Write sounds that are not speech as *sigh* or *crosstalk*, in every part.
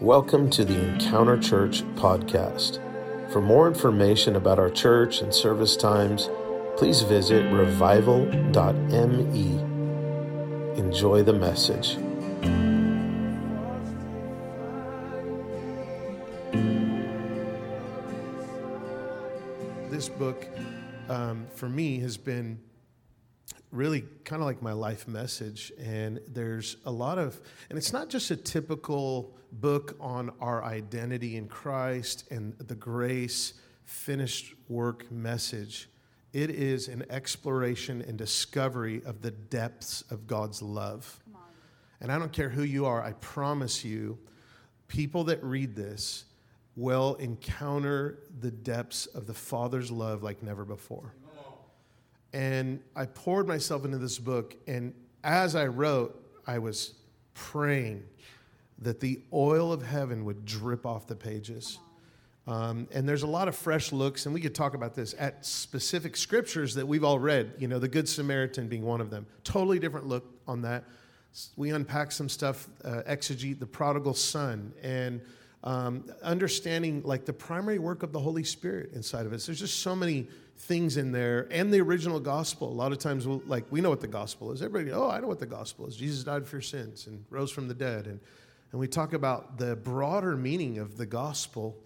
Welcome to the Encounter Church podcast. For more information about our church and service times, please visit revival.me. Enjoy the message. This book, um, for me, has been really kind of like my life message. And there's a lot of, and it's not just a typical book on our identity in Christ and the grace, finished work message. It is an exploration and discovery of the depths of God's love. And I don't care who you are, I promise you, people that read this will encounter the depths of the Father's love like never before. And I poured myself into this book, and as I wrote, I was praying that the oil of heaven would drip off the pages. Um, and there's a lot of fresh looks, and we could talk about this at specific scriptures that we've all read, you know, the Good Samaritan being one of them. Totally different look on that. We unpack some stuff, uh, exegete the prodigal son, and um, understanding like the primary work of the Holy Spirit inside of us. There's just so many things in there, and the original gospel. A lot of times, we'll, like we know what the gospel is. Everybody, oh, I know what the gospel is. Jesus died for your sins and rose from the dead, and and we talk about the broader meaning of the gospel.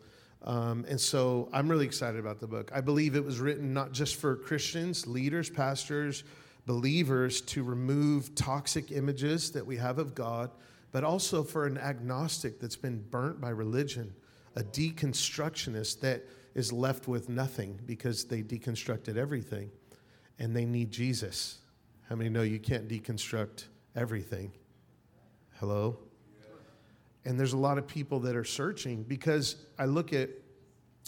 Um, and so I'm really excited about the book. I believe it was written not just for Christians, leaders, pastors, believers to remove toxic images that we have of God, but also for an agnostic that's been burnt by religion, a deconstructionist that is left with nothing because they deconstructed everything and they need Jesus. How many know you can't deconstruct everything? Hello? and there's a lot of people that are searching because I look at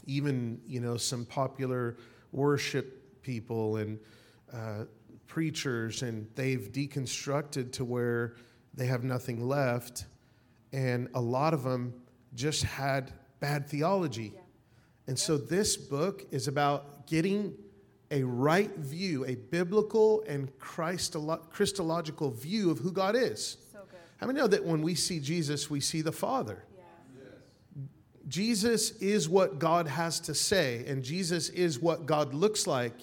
even you know some popular worship people and uh, preachers, and they've deconstructed to where they have nothing left, and a lot of them just had bad theology. Yeah. And so this book is about getting a right view, a biblical and Christological view of who God is. How many know that when we see Jesus, we see the Father? Jesus is what God has to say, and Jesus is what God looks like.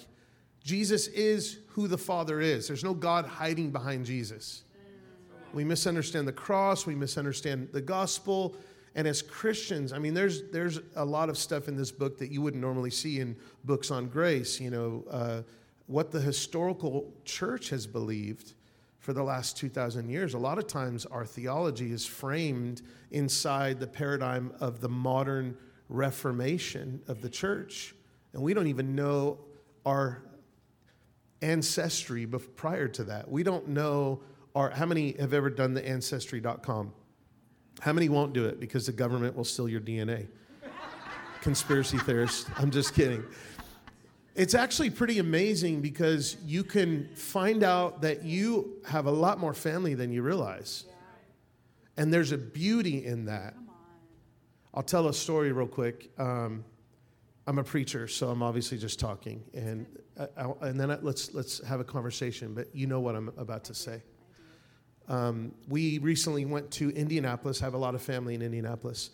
Jesus is who the Father is. There's no God hiding behind Jesus. Mm. We misunderstand the cross, we misunderstand the gospel. And as Christians, I mean, there's, there's a lot of stuff in this book that you wouldn't normally see in books on grace. You know, uh, what the historical church has believed for the last 2,000 years. A lot of times our theology is framed inside the paradigm of the modern reformation of the church. And we don't even know our ancestry prior to that. We don't know our, how many have ever done the ancestry.com? How many won't do it because the government will steal your DNA? Conspiracy theorists. I'm just kidding. It's actually pretty amazing because you can find out that you have a lot more family than you realize. And there's a beauty in that. I'll tell a story real quick. Um, I'm a preacher, so I'm obviously just talking, and I, and then I, let's let's have a conversation. But you know what I'm about to say. Um, we recently went to Indianapolis. I have a lot of family in Indianapolis,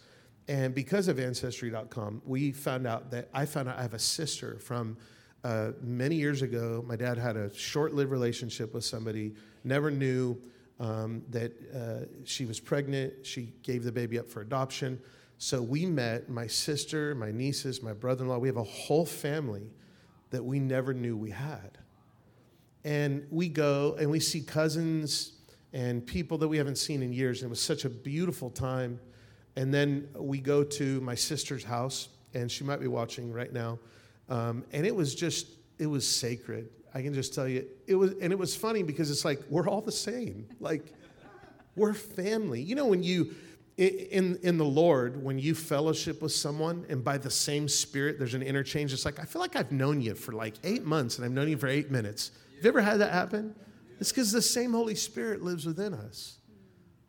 and because of Ancestry.com, we found out that I found out I have a sister from uh, many years ago. My dad had a short lived relationship with somebody, never knew um, that uh, she was pregnant. She gave the baby up for adoption. So we met my sister, my nieces, my brother in law. We have a whole family that we never knew we had. And we go and we see cousins and people that we haven't seen in years. And it was such a beautiful time. And then we go to my sister's house, and she might be watching right now. Um, and it was just, it was sacred. I can just tell you, it was, and it was funny because it's like, we're all the same. Like, we're family. You know, when you, in, in the Lord, when you fellowship with someone and by the same spirit, there's an interchange. It's like, I feel like I've known you for like eight months and I've known you for eight minutes. Have you ever had that happen? It's because the same Holy Spirit lives within us.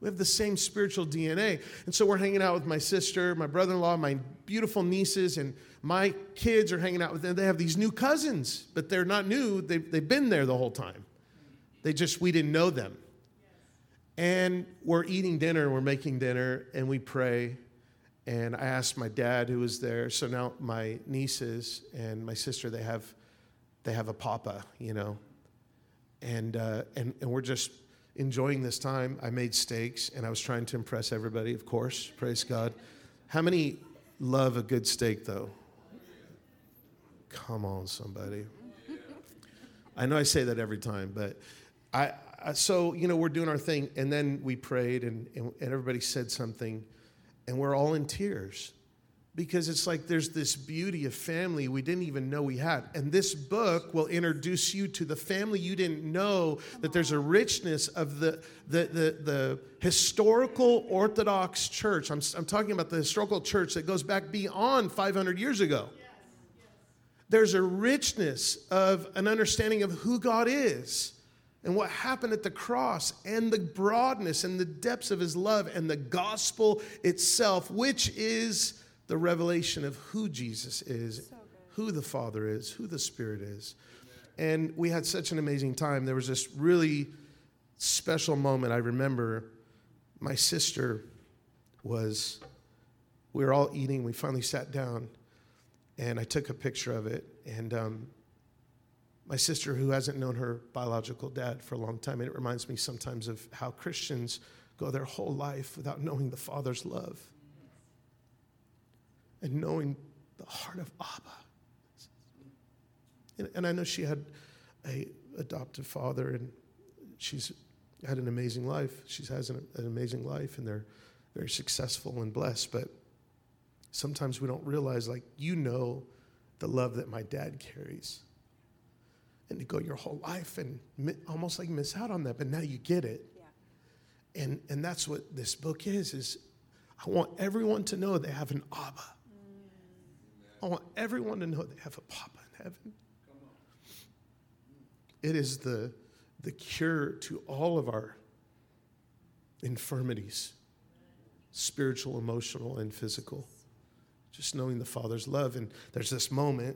We have the same spiritual DNA. And so we're hanging out with my sister, my brother in law, my beautiful nieces, and my kids are hanging out with them. They have these new cousins, but they're not new. They've, they've been there the whole time. They just, we didn't know them. And we're eating dinner, we're making dinner, and we pray. And I asked my dad who was there. So now my nieces and my sister, they have, they have a papa, you know. And, uh, and, and we're just enjoying this time. I made steaks and I was trying to impress everybody, of course. Praise God. How many love a good steak, though? Come on, somebody. I know I say that every time, but I, I so you know we're doing our thing, and then we prayed, and, and, and everybody said something, and we're all in tears because it's like there's this beauty of family we didn't even know we had. And this book will introduce you to the family you didn't know that there's a richness of the, the, the, the historical Orthodox church. I'm, I'm talking about the historical church that goes back beyond 500 years ago. There's a richness of an understanding of who God is and what happened at the cross and the broadness and the depths of his love and the gospel itself, which is the revelation of who Jesus is, so who the Father is, who the Spirit is. And we had such an amazing time. There was this really special moment. I remember my sister was, we were all eating. We finally sat down, and I took a picture of it. And um, my sister, who hasn't known her biological dad for a long time, and it reminds me sometimes of how Christians go their whole life without knowing the Father's love and knowing the heart of Abba. And, I know she had a adoptive father, and she's had an amazing life. She has an, an amazing life, and they're very successful and blessed. But sometimes we don't realize, like, you know, the love that my dad carries. And to go your whole life and almost like miss out on that, but now you get it. Yeah. And, and that's what this book is, is I want everyone to know they have an Abba. I want everyone to know they have a Papa in heaven. It is the, the cure to all of our infirmities spiritual, emotional, and physical. Just knowing the Father's love. And there's this moment,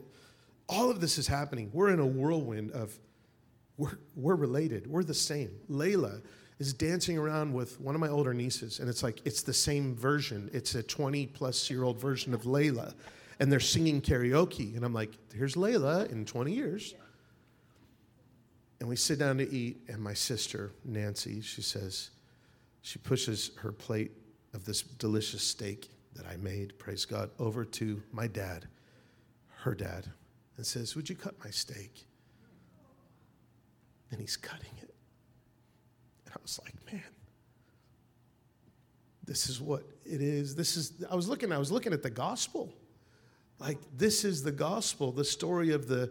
all of this is happening. We're in a whirlwind of, we're, we're related, we're the same. Layla is dancing around with one of my older nieces, and it's like, it's the same version. It's a 20 plus year old version of Layla and they're singing karaoke. And I'm like, here's Layla in 20 years. And we sit down to eat, and my sister, Nancy, she says, she pushes her plate of this delicious steak that I made, praise God, over to my dad, her dad, and says, Would you cut my steak? And he's cutting it. And I was like, Man, this is what it is. This is, I was looking, I was looking at the gospel. Like, this is the gospel, the story of the,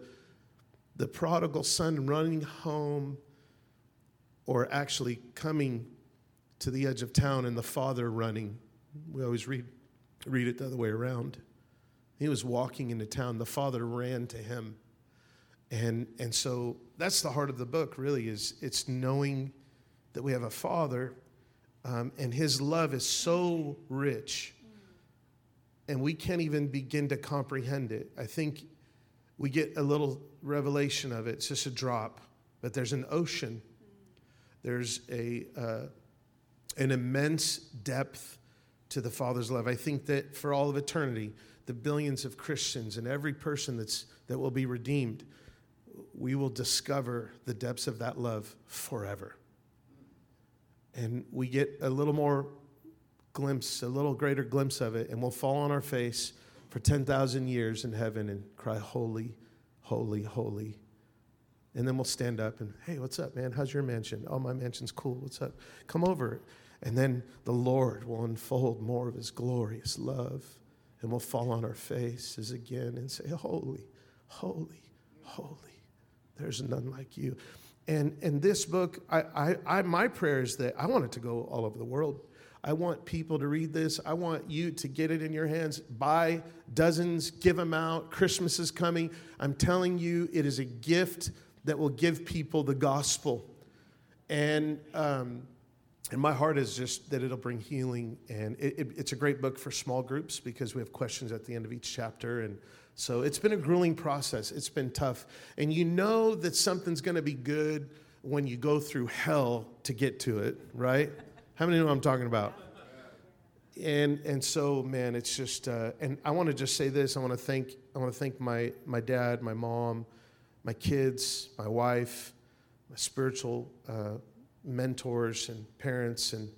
the prodigal son running home or actually coming to the edge of town and the father running. We always read, read it the other way around. He was walking into town, the father ran to him. And, and so that's the heart of the book, really, is it's knowing that we have a father um, and his love is so rich and we can't even begin to comprehend it. I think we get a little revelation of it. It's just a drop, but there's an ocean. There's a uh, an immense depth to the Father's love. I think that for all of eternity, the billions of Christians and every person that's that will be redeemed, we will discover the depths of that love forever. And we get a little more glimpse, a little greater glimpse of it, and we'll fall on our face for 10,000 years in heaven and cry, Holy, holy, holy. And then we'll stand up and, hey, what's up, man? How's your mansion? Oh, my mansion's cool. What's up? Come over. And then the Lord will unfold more of his glorious love, and we'll fall on our faces again and say, Holy, holy, holy. There's none like you. And, and this book, I, I, I, my prayer is that I want it to go all over the world. I want people to read this. I want you to get it in your hands. Buy dozens, give them out. Christmas is coming. I'm telling you, it is a gift that will give people the gospel. And, um, and my heart is just that it'll bring healing. And it, it, it's a great book for small groups because we have questions at the end of each chapter. And so it's been a grueling process, it's been tough. And you know that something's going to be good when you go through hell to get to it, right? How many know what I'm talking about? and and so man, it's just uh, and I want to just say this. I want to thank I want to thank my my dad, my mom, my kids, my wife, my spiritual uh, mentors and parents, and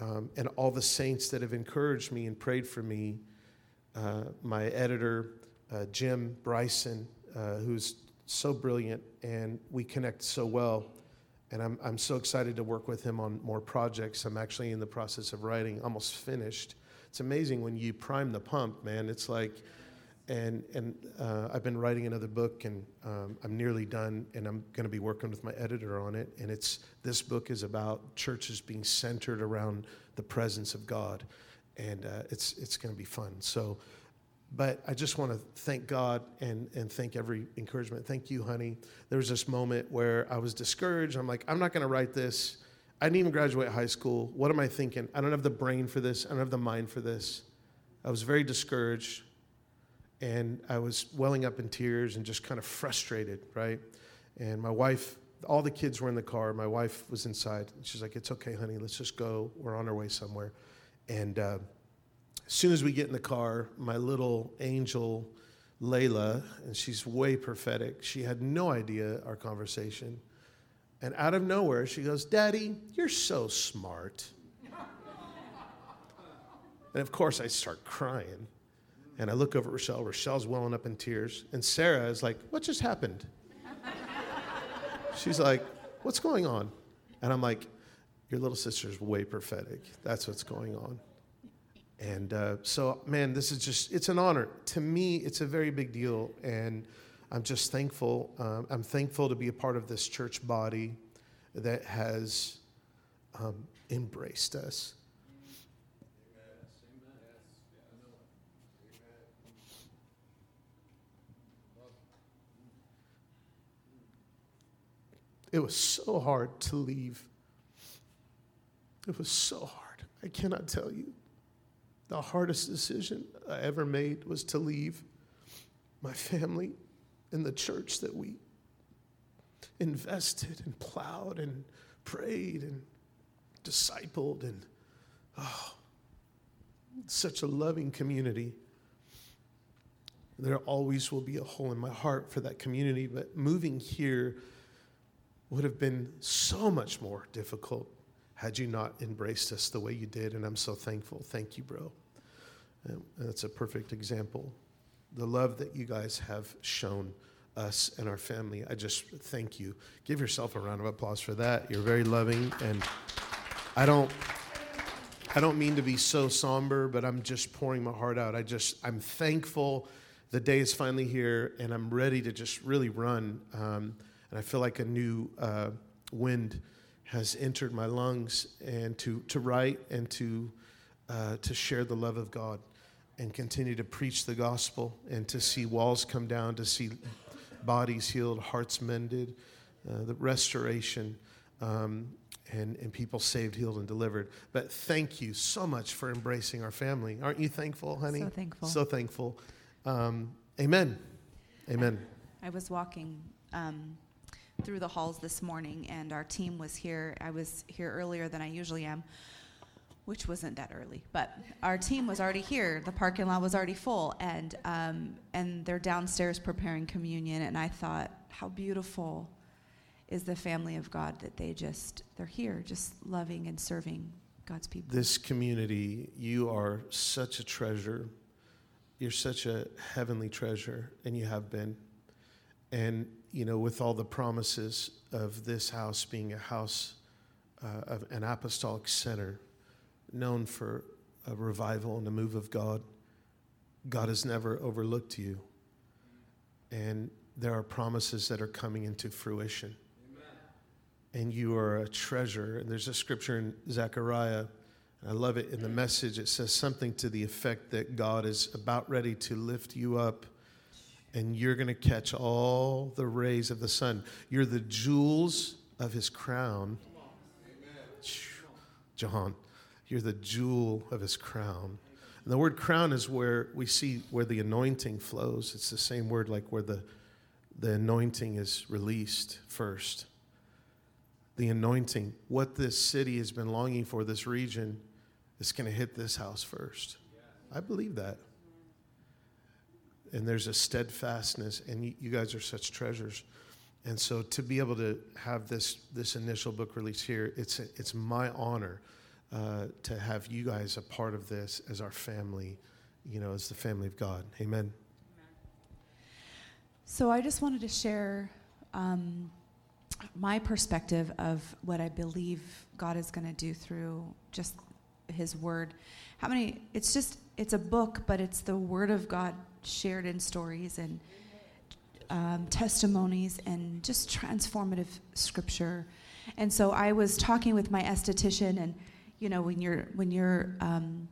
um, and all the saints that have encouraged me and prayed for me. Uh, my editor, uh, Jim Bryson, uh, who's so brilliant, and we connect so well. And I'm, I'm so excited to work with him on more projects. I'm actually in the process of writing, almost finished. It's amazing when you prime the pump, man. It's like, and and uh, I've been writing another book, and um, I'm nearly done, and I'm going to be working with my editor on it. And it's this book is about churches being centered around the presence of God, and uh, it's it's going to be fun. So, but I just want to thank God and and thank every encouragement. Thank you, honey. There was this moment where I was discouraged. I'm like, I'm not going to write this. I didn't even graduate high school. What am I thinking? I don't have the brain for this. I don't have the mind for this. I was very discouraged and I was welling up in tears and just kind of frustrated, right? And my wife, all the kids were in the car. My wife was inside. She's like, "It's okay, honey. Let's just go. We're on our way somewhere." And uh, as soon as we get in the car, my little angel, Layla, and she's way prophetic. She had no idea our conversation, and out of nowhere, she goes, "Daddy, you're so smart." and of course, I start crying. And I look over at Rochelle. Rochelle's welling up in tears. And Sarah is like, What just happened? She's like, What's going on? And I'm like, Your little sister's way prophetic. That's what's going on. And uh, so, man, this is just, it's an honor. To me, it's a very big deal. And I'm just thankful. Um, I'm thankful to be a part of this church body that has um, embraced us. It was so hard to leave. It was so hard. I cannot tell you. The hardest decision I ever made was to leave my family and the church that we invested and plowed and prayed and discipled and oh, such a loving community. There always will be a hole in my heart for that community, but moving here would have been so much more difficult had you not embraced us the way you did. And I'm so thankful. Thank you, bro. And that's a perfect example. The love that you guys have shown us and our family. I just thank you. Give yourself a round of applause for that. You're very loving and I don't I don't mean to be so somber, but I'm just pouring my heart out. I just I'm thankful the day is finally here and I'm ready to just really run. Um, and I feel like a new uh, wind has entered my lungs, and to, to write and to, uh, to share the love of God and continue to preach the gospel and to see walls come down, to see bodies healed, hearts mended, uh, the restoration. Um, and, and people saved, healed, and delivered. But thank you so much for embracing our family. Aren't you thankful, honey? So thankful. So thankful. Um, amen. Amen. I was walking um, through the halls this morning, and our team was here. I was here earlier than I usually am, which wasn't that early, but our team was already here. The parking lot was already full, and um, and they're downstairs preparing communion. And I thought, how beautiful is the family of God that they just they're here, just loving and serving God's people. This community, you are such a treasure. You're such a heavenly treasure, and you have been. And you know, with all the promises of this house being a house uh, of an apostolic center, known for a revival and a move of God, God has never overlooked you. And there are promises that are coming into fruition. Amen. And you are a treasure. And there's a scripture in Zechariah, and I love it in the message. It says something to the effect that God is about ready to lift you up and you're going to catch all the rays of the sun. You're the jewels of his crown. John, you're the jewel of his crown. And the word crown is where we see where the anointing flows. It's the same word like where the, the anointing is released first. The anointing, what this city has been longing for, this region, is going to hit this house first. I believe that. And there's a steadfastness, and you, you guys are such treasures. And so to be able to have this this initial book release here, it's it's my honor uh, to have you guys a part of this as our family, you know, as the family of God. Amen. So I just wanted to share um, my perspective of what I believe God is going to do through just His Word. How many? It's just it's a book, but it's the Word of God shared in stories and um, testimonies and just transformative Scripture. And so I was talking with my esthetician, and you know when you're when you're um,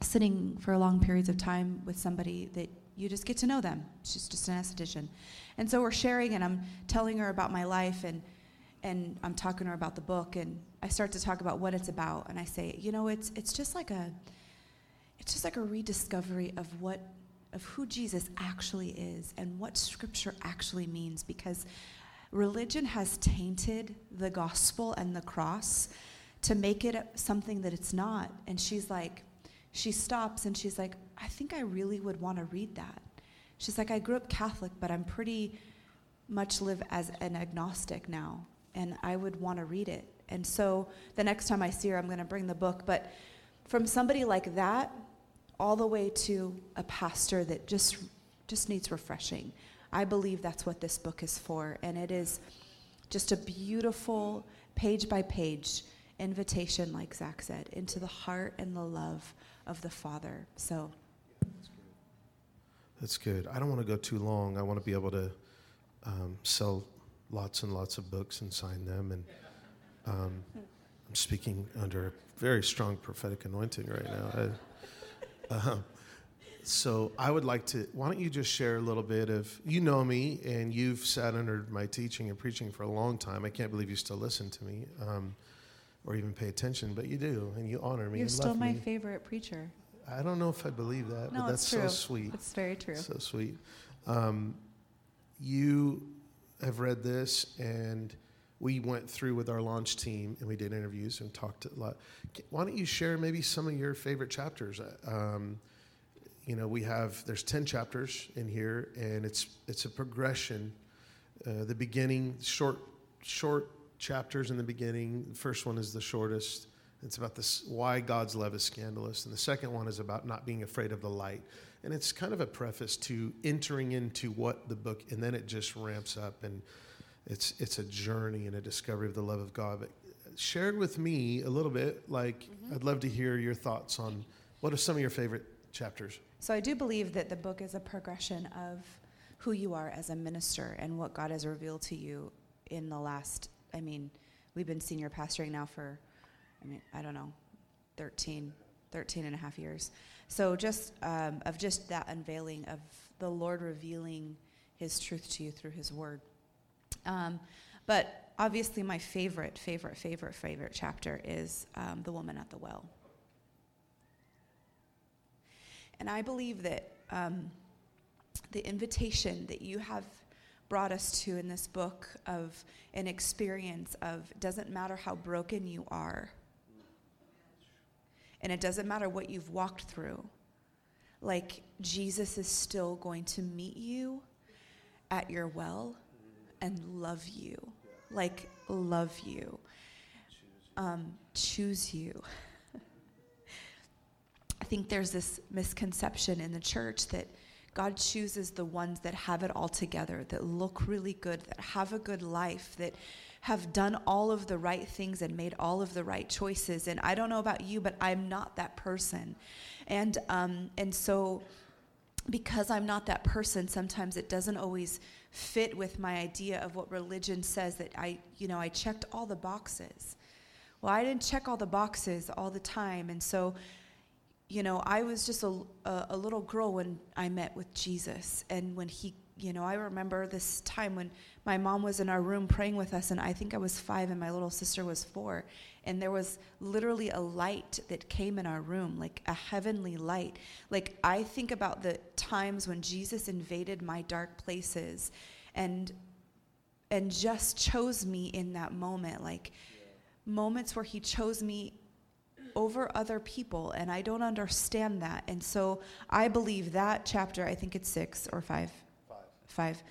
sitting for long periods of time with somebody that you just get to know them. She's just an esthetician. And so we're sharing and I'm telling her about my life and and I'm talking to her about the book and I start to talk about what it's about and I say, you know, it's it's just like a it's just like a rediscovery of what of who Jesus actually is and what scripture actually means because religion has tainted the gospel and the cross to make it something that it's not. And she's like, she stops and she's like, I think I really would want to read that. She's like, I grew up Catholic, but I'm pretty much live as an agnostic now, and I would want to read it. And so the next time I see her, I'm going to bring the book. But from somebody like that, all the way to a pastor that just just needs refreshing. I believe that's what this book is for, and it is just a beautiful page by page invitation, like Zach said, into the heart and the love of the Father. So that's good. I don't want to go too long. I want to be able to um, sell lots and lots of books and sign them. And um, I'm speaking under a very strong prophetic anointing right now. I, so I would like to. Why don't you just share a little bit of you know me and you've sat under my teaching and preaching for a long time. I can't believe you still listen to me. Um, or even pay attention, but you do, and you honor me. You're still my me. favorite preacher. I don't know if I believe that, no, but that's so sweet. It's very true. So sweet. Um, you have read this, and we went through with our launch team, and we did interviews and talked a lot. Why don't you share maybe some of your favorite chapters? Um, you know, we have there's ten chapters in here, and it's it's a progression. Uh, the beginning, short short chapters in the beginning. The first one is the shortest. It's about this why God's love is scandalous, and the second one is about not being afraid of the light. And it's kind of a preface to entering into what the book, and then it just ramps up, and it's it's a journey and a discovery of the love of God. But share with me a little bit. Like mm-hmm. I'd love to hear your thoughts on what are some of your favorite chapters. So I do believe that the book is a progression of who you are as a minister and what God has revealed to you in the last. I mean, we've been senior pastoring now for I mean, I don't know, 13, 13 and a half years. So just um, of just that unveiling of the Lord revealing His truth to you through His Word. Um, but obviously, my favorite, favorite, favorite, favorite chapter is um, the woman at the well. And I believe that um, the invitation that you have brought us to in this book of an experience of doesn't matter how broken you are and it doesn't matter what you've walked through. Like, Jesus is still going to meet you at your well and love you. Like, love you. Um, choose you. *laughs* I think there's this misconception in the church that God chooses the ones that have it all together, that look really good, that have a good life, that have done all of the right things and made all of the right choices. And I don't know about you, but I'm not that person. And um, and so because I'm not that person, sometimes it doesn't always fit with my idea of what religion says that I, you know, I checked all the boxes. Well, I didn't check all the boxes all the time. And so, you know, I was just a, a, a little girl when I met with Jesus and when he you know, I remember this time when my mom was in our room praying with us, and I think I was five and my little sister was four. And there was literally a light that came in our room, like a heavenly light. Like, I think about the times when Jesus invaded my dark places and and just chose me in that moment like moments where he chose me over other people, and I don't understand that. And so I believe that chapter, I think it's six or five. Five. Five.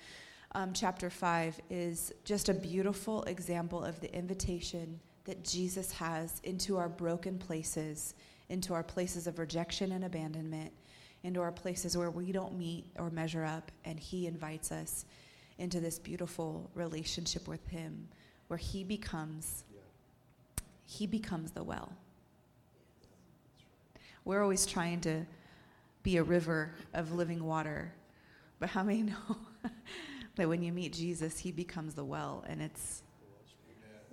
Um, chapter five is just a beautiful example of the invitation that Jesus has into our broken places, into our places of rejection and abandonment, into our places where we don't meet or measure up, and He invites us into this beautiful relationship with Him where He becomes he becomes the well. We're always trying to be a river of living water, but how many *laughs* know *laughs* that when you meet Jesus, he becomes the well, and it's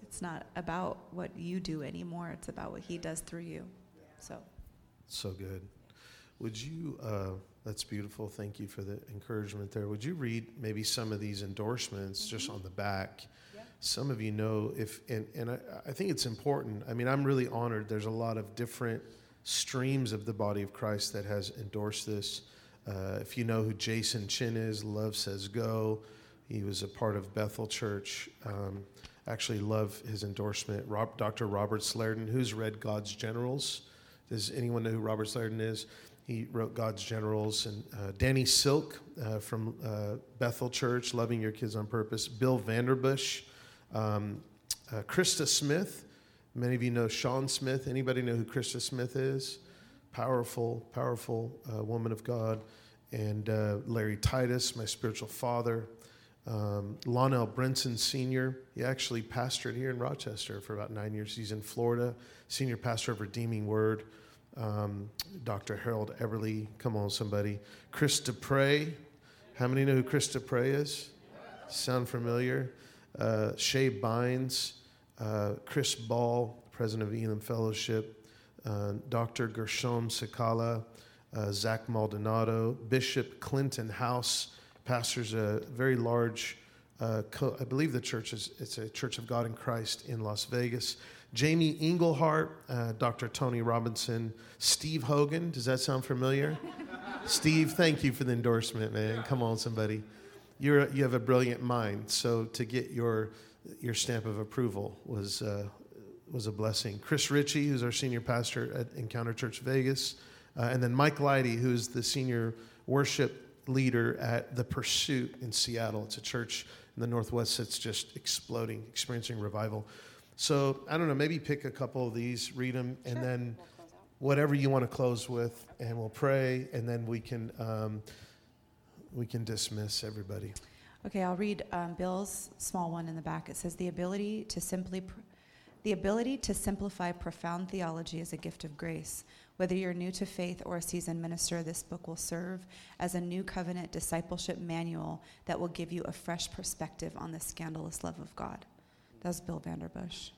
it's not about what you do anymore. It's about what he does through you. So, so good. Would you? Uh, that's beautiful. Thank you for the encouragement there. Would you read maybe some of these endorsements mm-hmm. just on the back? some of you know if and, and I, I, think it's important i mean i'm really honored there's a lot of different streams of the body of christ that has endorsed this uh, if you know who jason chin is love says go he was a part of bethel church um, actually love his endorsement Rob, dr robert Liardon who's read god's generals does anyone know who robert Liardon is he wrote God's Generals and uh, Danny Silk uh, from uh, Bethel Church, Loving Your Kids on Purpose. Bill Vanderbush, um, uh, Krista Smith, many of you know Sean Smith. Anybody know who Krista Smith is? Powerful, powerful uh, woman of God. And uh, Larry Titus, my spiritual father. Um, Lonell Brinson Sr., he actually pastored here in Rochester for about nine years. He's in Florida, senior pastor of Redeeming Word. Um, Dr. Harold Eberle, come on, somebody. Chris Dupre, how many know who Chris Dupre is? Sound familiar? uh, Shae Bynes, uh, Chris Ball, president of Elim Fellowship, uh, Dr. Gershom Sakala, uh, Zach Maldonado, Bishop Clinton House, pastors a very large, uh, co- I believe the church is it's a Church of God in Christ in Las Vegas. Jamie Englehart, uh, Dr. Tony Robinson, Steve Hogan. Does that sound familiar? *laughs* Steve, thank you for the endorsement, man. Come on, somebody you're, you have a brilliant mind. So to get your, your stamp of approval was, uh, was a blessing. Chris Ritchie, who's our senior pastor at Encounter Church Vegas, uh, and then Mike Leidy, who's the senior worship leader at The Pursuit in Seattle. It's a church in the Northwest that's just exploding, experiencing revival. So I don't know, maybe pick a couple of these, read them, and then we'll whatever you want to close with, and we'll pray, and then we can. Um, we can dismiss everybody. Okay, I'll read um, Bill's small one in the back. It says the ability to simply. Pr- the ability to simplify profound theology is a gift of grace. Whether you're new to faith or a seasoned minister, this book will serve as a new covenant discipleship manual that will give you a fresh perspective on the scandalous love of God. That's Bill Vanderbush.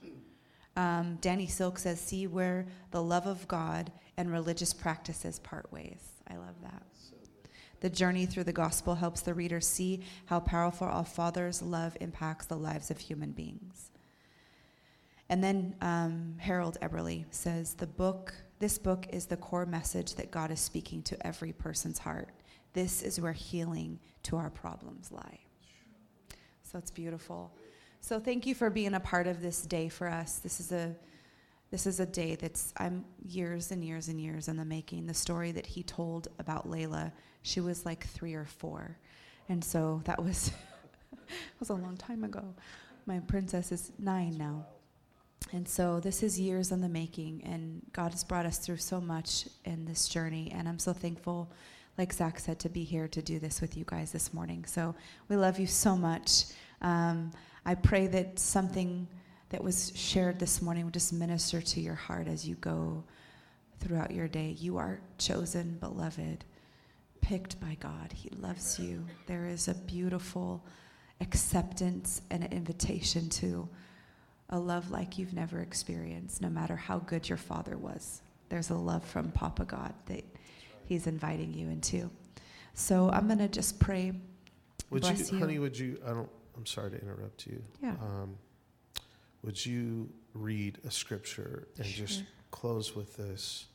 Um, Danny Silk says, See where the love of God and religious practices part ways. I love that. The journey through the gospel helps the reader see how powerful our Father's love impacts the lives of human beings. And then um, Harold Eberle says the book, this book is the core message that God is speaking to every person's heart. This is where healing to our problems lie. So it's beautiful. So thank you for being a part of this day for us. This is a this is a day that's I'm years and years and years in the making. The story that he told about Layla she was like three or four. And so that was, *laughs* was a long time ago. My princess is nine now. And so this is years in the making, and God has brought us through so much in this journey. And I'm so thankful, like Zach said, to be here to do this with you guys this morning. So we love you so much. Um, I pray that something that was shared this morning would just minister to your heart as you go throughout your day. You are chosen, beloved picked by God. He loves you. There is a beautiful acceptance and an invitation to a love like you've never experienced, no matter how good your father was. There's a love from Papa God that He's inviting you into. So I'm going to just pray. Would you, you, honey, would you, I don't, I'm sorry to interrupt you. Yeah. Um, would you read a scripture and sure. just close with this?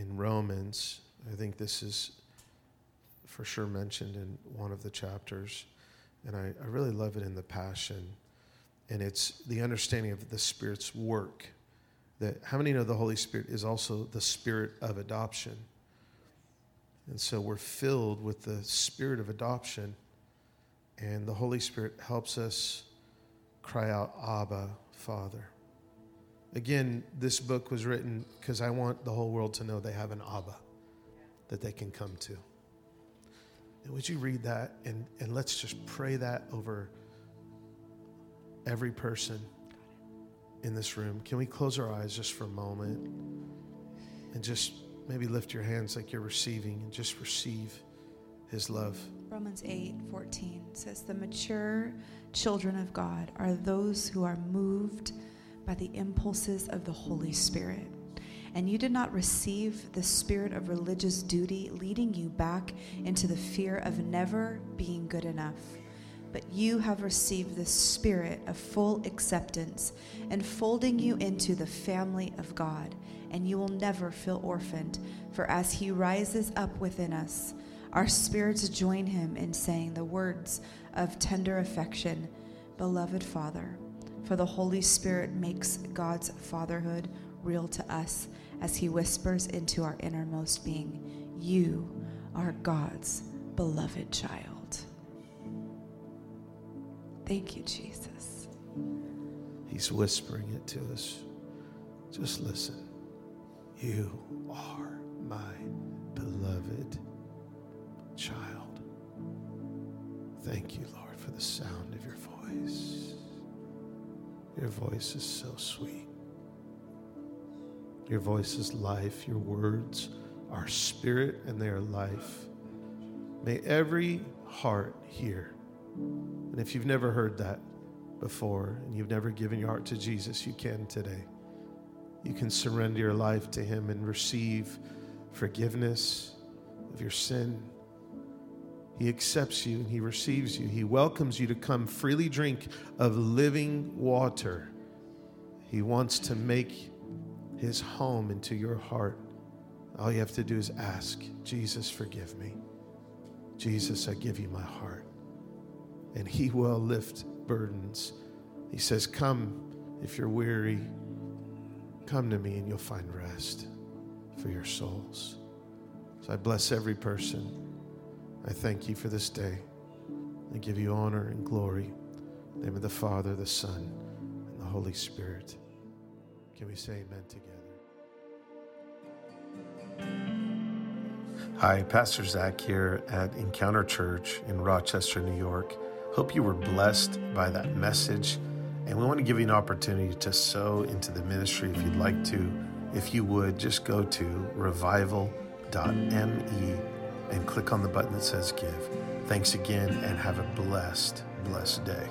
in Romans, I think this is for sure mentioned in one of the chapters, and I, I really love it in the Passion. and it's the understanding of the Spirit's work. That how many know the Holy Spirit is also the Spirit of adoption? And so we're filled with the Spirit of adoption, and the Holy Spirit helps us cry out, Abba, Father. Again, this book was written because I want the whole world to know they have an Abba that they can come to. And would you read that and, and let's just pray that over every person in this room. Can we close our eyes just for a moment and just maybe lift your hands like you're receiving and just receive his love? Romans 8 14 says, The mature children of God are those who are moved by the impulses of the Holy Spirit. And you did not receive the spirit of religious duty leading you back into the fear of never being good enough but you have received the spirit of full acceptance, enfolding you into the family of God, and you will never feel orphaned. For as he rises up within us, our spirits join him in saying the words of tender affection, Beloved Father. For the Holy Spirit makes God's fatherhood real to us as he whispers into our innermost being, You are God's beloved child. Thank you, Jesus. He's whispering it to us. Just listen. You are my beloved child. Thank you, Lord, for the sound of your voice. Your voice is so sweet. Your voice is life. Your words are spirit and they are life. May every heart hear and if you've never heard that before and you've never given your heart to Jesus, you can today. You can surrender your life to Him and receive forgiveness of your sin. He accepts you and He receives you. He welcomes you to come freely drink of living water. He wants to make His home into your heart. All you have to do is ask, Jesus, forgive me. Jesus, I give you my heart and He will lift burdens. He says, Come if you're weary, come to me and you'll find rest for your souls. So I bless every person. I thank you for this day. I give you honor and glory. name of the Father, the Son, and the Holy Spirit. Can we say amen together? Hi, Pastor Zach here at Encounter Church in Rochester, New York. Hope you were blessed by that message. And we want to give you an opportunity to sow into the ministry if you'd like to. If you would, just go to revival.me and click on the button that says give. Thanks again and have a blessed, blessed day.